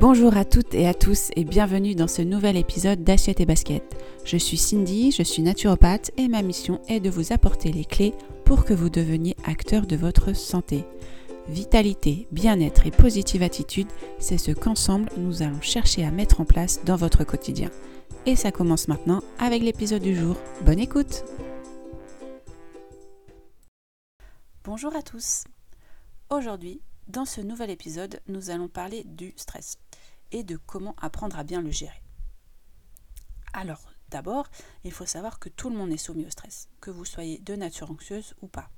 Bonjour à toutes et à tous et bienvenue dans ce nouvel épisode d'Assiette et Basket. Je suis Cindy, je suis naturopathe et ma mission est de vous apporter les clés pour que vous deveniez acteur de votre santé. Vitalité, bien-être et positive attitude, c'est ce qu'ensemble nous allons chercher à mettre en place dans votre quotidien. Et ça commence maintenant avec l'épisode du jour. Bonne écoute Bonjour à tous Aujourd'hui, dans ce nouvel épisode, nous allons parler du stress et de comment apprendre à bien le gérer. Alors, d'abord, il faut savoir que tout le monde est soumis au stress, que vous soyez de nature anxieuse ou pas.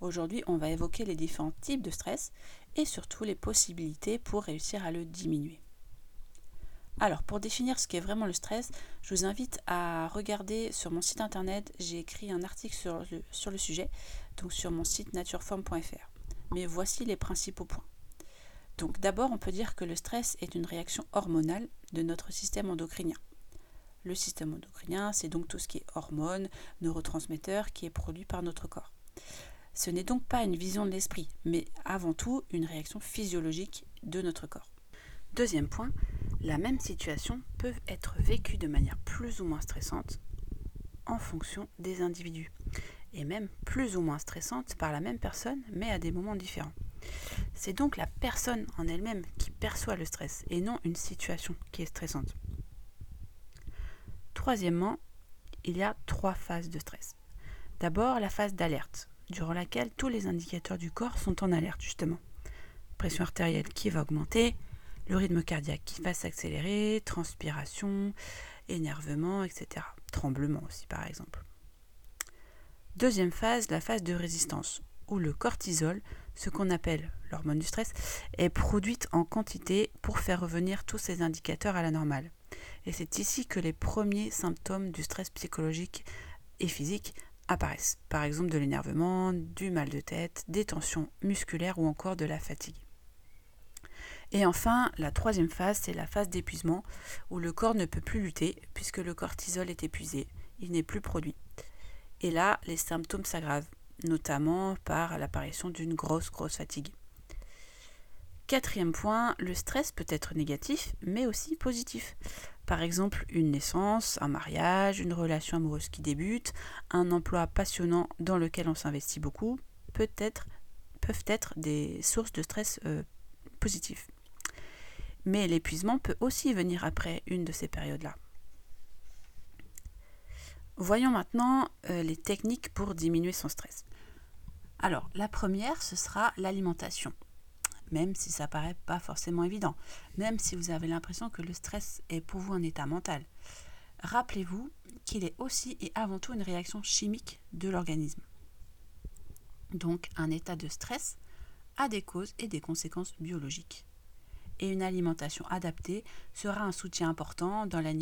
Aujourd'hui, on va évoquer les différents types de stress et surtout les possibilités pour réussir à le diminuer. Alors, pour définir ce qu'est vraiment le stress, je vous invite à regarder sur mon site internet, j'ai écrit un article sur le, sujet, donc sur mon site natureform.fr mais voici les principaux points. Donc d'abord, on peut dire que le stress est une réaction hormonale de notre système endocrinien. Le système endocrinien, c'est donc tout ce qui est hormones, neurotransmetteurs qui est produit par notre corps. Ce n'est donc pas une vision de l'esprit, mais avant tout une réaction physiologique de notre corps. Deuxième point, la même situation peut être vécue de manière plus ou moins stressante en fonction des individus et même plus ou moins stressante par la même personne, mais à des moments différents. C'est donc la personne en elle-même qui perçoit le stress et non une situation qui est stressante. Troisièmement, il y a trois phases de stress. D'abord, la phase d'alerte, durant laquelle tous les indicateurs du corps sont en alerte, justement. Pression artérielle qui va augmenter, le rythme cardiaque qui va s'accélérer, transpiration, énervement, etc. Tremblement aussi, par exemple. Deuxième phase, la phase de résistance, où le cortisol, ce qu'on appelle l'hormone du stress, est produite en quantité pour faire revenir tous ces indicateurs à la normale. Et c'est ici que les premiers symptômes du stress psychologique et physique apparaissent, par exemple de l'énervement, du mal de tête, des tensions musculaires ou encore de la fatigue. Et enfin, la troisième phase, c'est la phase d'épuisement, où le corps ne peut plus lutter puisque le cortisol est épuisé, il n'est plus produit. Et là, les symptômes s'aggravent, notamment par l'apparition d'une grosse, grosse fatigue. Quatrième point, le stress peut être négatif, mais aussi positif. Par exemple, une naissance, un mariage, une relation amoureuse qui débute, un emploi passionnant dans lequel on s'investit beaucoup, peuvent être des sources de stress euh, positifs. Mais l'épuisement peut aussi venir après une de ces périodes-là. Voyons maintenant euh, les techniques pour diminuer son stress. Alors, la première, ce sera l'alimentation. Même si ça paraît pas forcément évident, même si vous avez l'impression que le stress est pour vous un état mental. Rappelez-vous qu'il est aussi et avant tout une réaction chimique de l'organisme. Donc, un état de stress a des causes et des conséquences biologiques. Et une alimentation adaptée sera un soutien important dans la,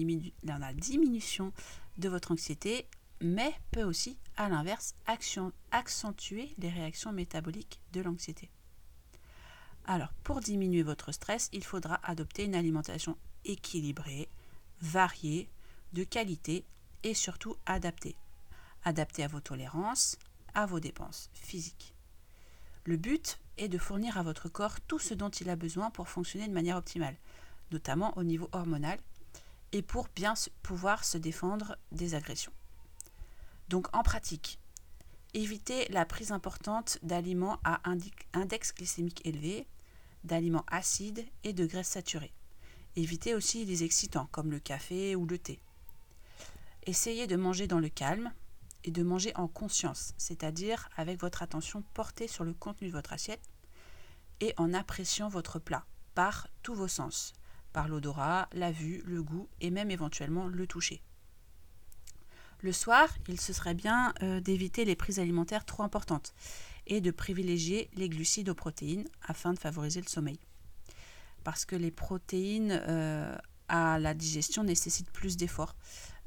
diminution de votre anxiété, mais peut aussi, à l'inverse, accentuer les réactions métaboliques de l'anxiété. Alors, pour diminuer votre stress, il faudra adopter une alimentation équilibrée, variée, de qualité et surtout adaptée. Adaptée à vos tolérances, à vos dépenses physiques. Le but est de fournir à votre corps tout ce dont il a besoin pour fonctionner de manière optimale, notamment au niveau hormonal et pour bien pouvoir se défendre des agressions. Donc en pratique, évitez la prise importante d'aliments à index glycémique élevé, d'aliments acides et de graisses saturées. Évitez aussi les excitants comme le café ou le thé. Essayez de manger dans le calme et de manger en conscience, c'est-à-dire avec votre attention portée sur le contenu de votre assiette et en appréciant votre plat par tous vos sens, par l'odorat, la vue, le goût et même éventuellement le toucher. Le soir, il se serait bien euh, d'éviter les prises alimentaires trop importantes et de privilégier les glucides aux protéines afin de favoriser le sommeil. Parce que les protéines euh, à la digestion nécessitent plus d'efforts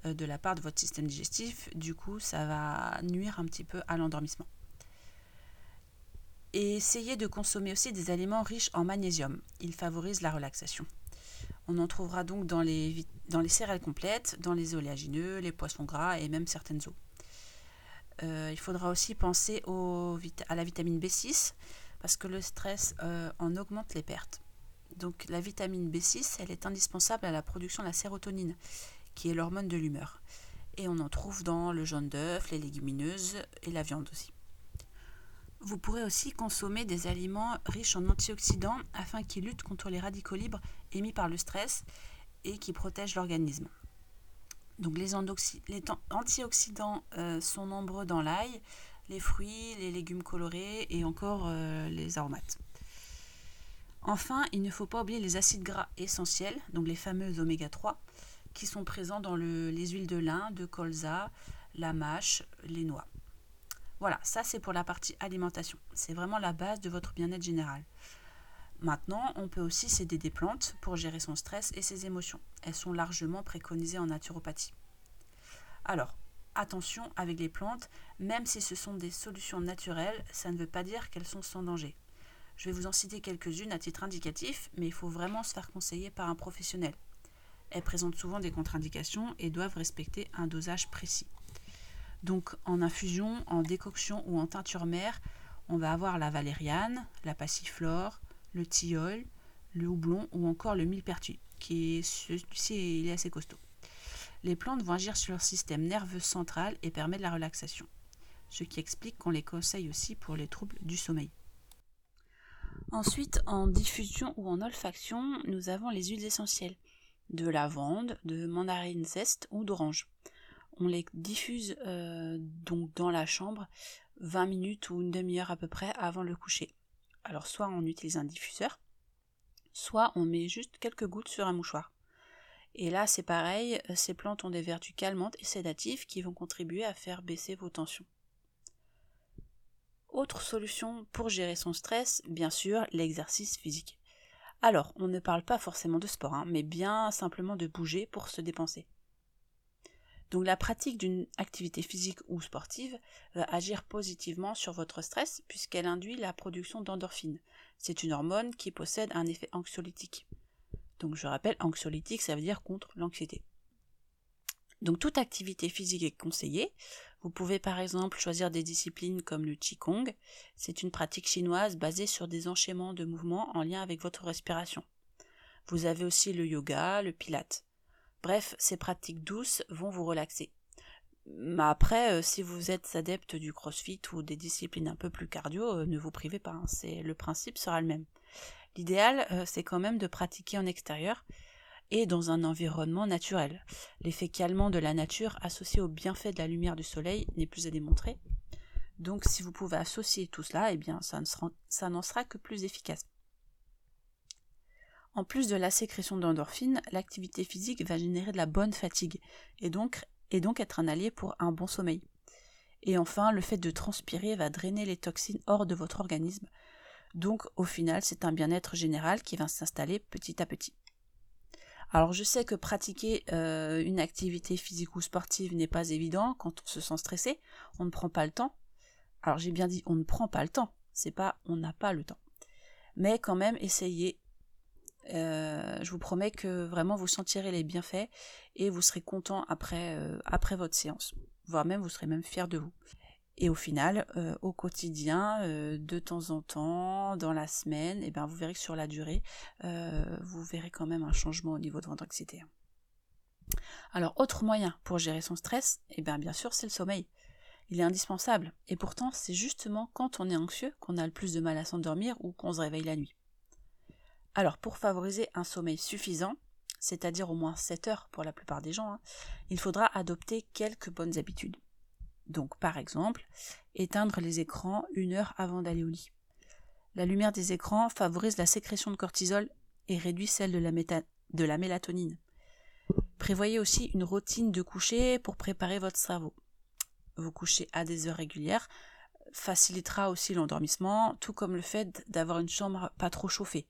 euh, de la part de votre système digestif, du coup ça va nuire un petit peu à l'endormissement. Et essayez de consommer aussi des aliments riches en magnésium. Il favorise la relaxation. On en trouvera donc dans les, dans les céréales complètes, dans les oléagineux, les poissons gras et même certaines eaux. Euh, il faudra aussi penser à la vitamine B6 parce que le stress euh, en augmente les pertes. Donc la vitamine B6, elle est indispensable à la production de la sérotonine, qui est l'hormone de l'humeur. Et on en trouve dans le jaune d'œuf, les légumineuses et la viande aussi. Vous pourrez aussi consommer des aliments riches en antioxydants afin qu'ils luttent contre les radicaux libres émis par le stress et qui protègent l'organisme. Donc les, antioxydants euh, sont nombreux dans l'ail, les fruits, les légumes colorés et encore euh, les aromates. Enfin, il ne faut pas oublier les acides gras essentiels, donc les fameux oméga 3, qui sont présents dans les huiles de lin, de colza, la mâche, les noix. Voilà, ça c'est pour la partie alimentation. C'est vraiment la base de votre bien-être général. Maintenant, on peut aussi s'aider des plantes pour gérer son stress et ses émotions. Elles sont largement préconisées en naturopathie. Alors, attention avec les plantes, même si ce sont des solutions naturelles, ça ne veut pas dire qu'elles sont sans danger. Je vais vous en citer quelques-unes à titre indicatif, mais il faut vraiment se faire conseiller par un professionnel. Elles présentent souvent des contre-indications et doivent respecter un dosage précis. Donc en infusion, en décoction ou en teinture mère, on va avoir la valériane, la passiflore, le tilleul, le houblon ou encore le millepertuis, qui est, celui-ci est assez costaud. Les plantes vont agir sur leur système nerveux central et permettre la relaxation, ce qui explique qu'on les conseille aussi pour les troubles du sommeil. Ensuite, en diffusion ou en olfaction, nous avons les huiles essentielles de lavande, de mandarine zeste ou d'orange. On les diffuse euh, donc dans la chambre 20 minutes ou une demi-heure à peu près avant le coucher. Alors soit on utilise un diffuseur, soit on met juste quelques gouttes sur un mouchoir. Et là c'est pareil, ces plantes ont des vertus calmantes et sédatives qui vont contribuer à faire baisser vos tensions. Autre solution pour gérer son stress, bien sûr, l'exercice physique. Alors, on ne parle pas forcément de sport, hein, mais bien simplement de bouger pour se dépenser. Donc la pratique d'une activité physique ou sportive va agir positivement sur votre stress puisqu'elle induit la production d'endorphines. C'est une hormone qui possède un effet anxiolytique. Donc je rappelle, anxiolytique, ça veut dire contre l'anxiété. Donc toute activité physique est conseillée. Vous pouvez par exemple choisir des disciplines comme le Qigong. C'est une pratique chinoise basée sur des enchaînements de mouvements en lien avec votre respiration. Vous avez aussi le yoga, le pilate. Bref, ces pratiques douces vont vous relaxer. Mais après, euh, si vous êtes adepte du crossfit ou des disciplines un peu plus cardio, euh, ne vous privez pas, hein. le principe sera le même. L'idéal, euh, c'est quand même de pratiquer en extérieur et dans un environnement naturel. L'effet calmant de la nature associé au bienfait de la lumière du soleil n'est plus à démontrer. Donc si vous pouvez associer tout cela, eh bien ça n'en sera que plus efficace. En plus de la sécrétion d'endorphines, l'activité physique va générer de la bonne fatigue et donc, être un allié pour un bon sommeil. Et enfin, le fait de transpirer va drainer les toxines hors de votre organisme. Donc au final, c'est un bien-être général qui va s'installer petit à petit. Alors je sais que pratiquer euh, une activité physique ou sportive n'est pas évident quand on se sent stressé, on ne prend pas le temps. Alors j'ai bien dit on ne prend pas le temps, c'est pas on n'a pas le temps. Mais quand même essayez. Euh, je vous promets que vraiment vous sentirez les bienfaits et vous serez content après, euh, après votre séance. Voire même vous serez même fier de vous. Et au final, euh, au quotidien, de temps en temps, dans la semaine, et eh ben vous verrez que sur la durée, vous verrez quand même un changement au niveau de votre anxiété. Alors, autre moyen pour gérer son stress, et eh bien bien sûr, c'est le sommeil. Il est indispensable. Et pourtant, c'est justement quand on est anxieux qu'on a le plus de mal à s'endormir ou qu'on se réveille la nuit. Alors, pour favoriser un sommeil suffisant, c'est-à-dire au moins 7 heures pour la plupart des gens, hein, il faudra adopter quelques bonnes habitudes. Donc par exemple, éteindre les écrans une heure avant d'aller au lit. La lumière des écrans favorise la sécrétion de cortisol et réduit celle de la, de la mélatonine. Prévoyez aussi une routine de coucher pour préparer votre cerveau. Vous coucher à des heures régulières facilitera aussi l'endormissement, tout comme le fait d'avoir une chambre pas trop chauffée.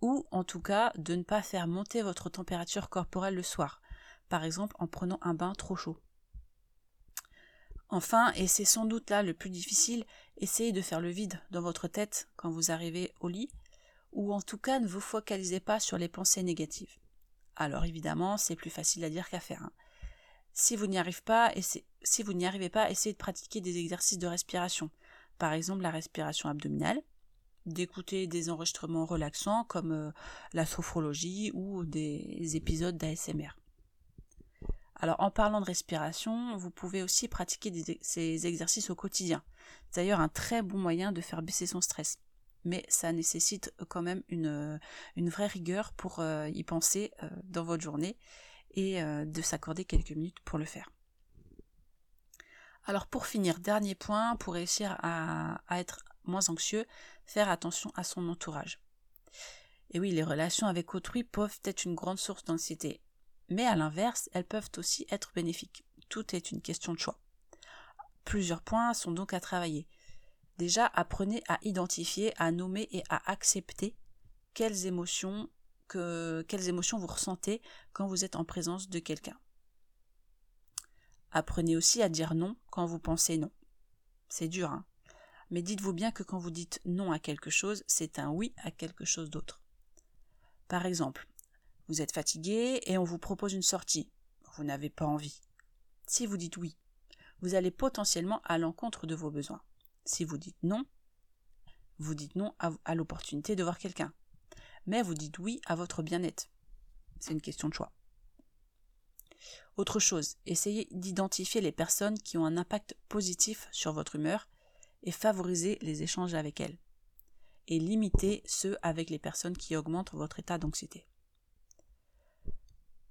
Ou en tout cas de ne pas faire monter votre température corporelle le soir, par exemple en prenant un bain trop chaud. Enfin, et c'est sans doute là le plus difficile, essayez de faire le vide dans votre tête quand vous arrivez au lit, ou en tout cas ne vous focalisez pas sur les pensées négatives. Alors évidemment, c'est plus facile à dire qu'à faire. Hein. Si vous n'y arrivez pas, si vous n'y arrivez pas, essayez de pratiquer des exercices de respiration. Par exemple, la respiration abdominale, d'écouter des enregistrements relaxants comme euh, la sophrologie ou des épisodes d'ASMR. Alors en parlant de respiration, vous pouvez aussi pratiquer ces exercices au quotidien. C'est d'ailleurs un très bon moyen de faire baisser son stress. Mais ça nécessite quand même une, une vraie rigueur pour euh, y penser euh, dans votre journée et de s'accorder quelques minutes pour le faire. Alors pour finir, dernier point, pour réussir à être moins anxieux, faire attention à son entourage. Et oui, les relations avec autrui peuvent être une grande source d'anxiété. Mais à l'inverse, elles peuvent aussi être bénéfiques. Tout est une question de choix. Plusieurs points sont donc à travailler. Déjà, apprenez à identifier, à nommer et à accepter quelles émotions, que, quelles émotions vous ressentez quand vous êtes en présence de quelqu'un. Apprenez aussi à dire non quand vous pensez non. C'est dur, hein mais dites-vous bien que quand vous dites non à quelque chose, c'est un oui à quelque chose d'autre. Par exemple, vous êtes fatigué et on vous propose une sortie. Vous n'avez pas envie. Si vous dites oui, vous allez potentiellement à l'encontre de vos besoins. Si vous dites non, vous dites non à, l'opportunité de voir quelqu'un. Mais vous dites oui à votre bien-être. C'est une question de choix. Autre chose, essayez d'identifier les personnes qui ont un impact positif sur votre humeur et favoriser les échanges avec elles. Et limiter ceux avec les personnes qui augmentent votre état d'anxiété.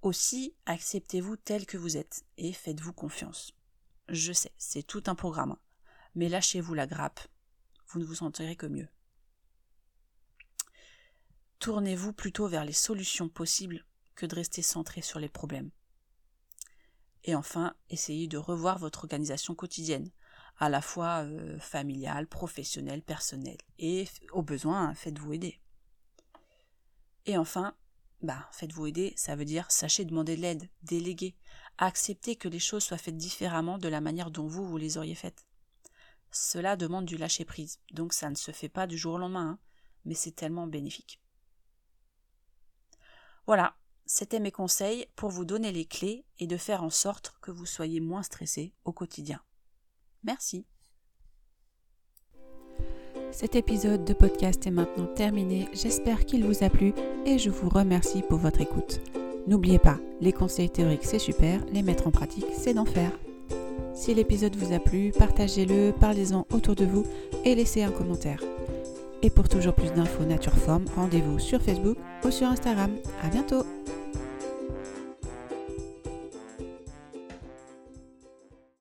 Aussi, acceptez-vous tel que vous êtes et faites-vous confiance. Je sais, c'est tout un programme, mais lâchez-vous la grappe, vous ne vous sentirez que mieux. Tournez-vous plutôt vers les solutions possibles que de rester centré sur les problèmes. Et enfin, essayez de revoir votre organisation quotidienne, à la fois euh, familiale, professionnelle, personnelle. Et au besoin, faites-vous aider. Et enfin, bah, faites-vous aider, ça veut dire sachez demander de l'aide, déléguer, accepter que les choses soient faites différemment de la manière dont vous, vous les auriez faites. Cela demande du lâcher-prise, donc ça ne se fait pas du jour au lendemain, hein, mais c'est tellement bénéfique. Voilà, c'était mes conseils pour vous donner les clés et de faire en sorte que vous soyez moins stressé au quotidien. Merci. Cet épisode de podcast est maintenant terminé. J'espère qu'il vous a plu et je vous remercie pour votre écoute. N'oubliez pas, les conseils théoriques c'est super, les mettre en pratique c'est d'enfer. Si l'épisode vous a plu, partagez-le, parlez-en autour de vous et laissez un commentaire. Et pour toujours plus d'infos nature forme, rendez-vous sur Facebook ou sur Instagram. À bientôt!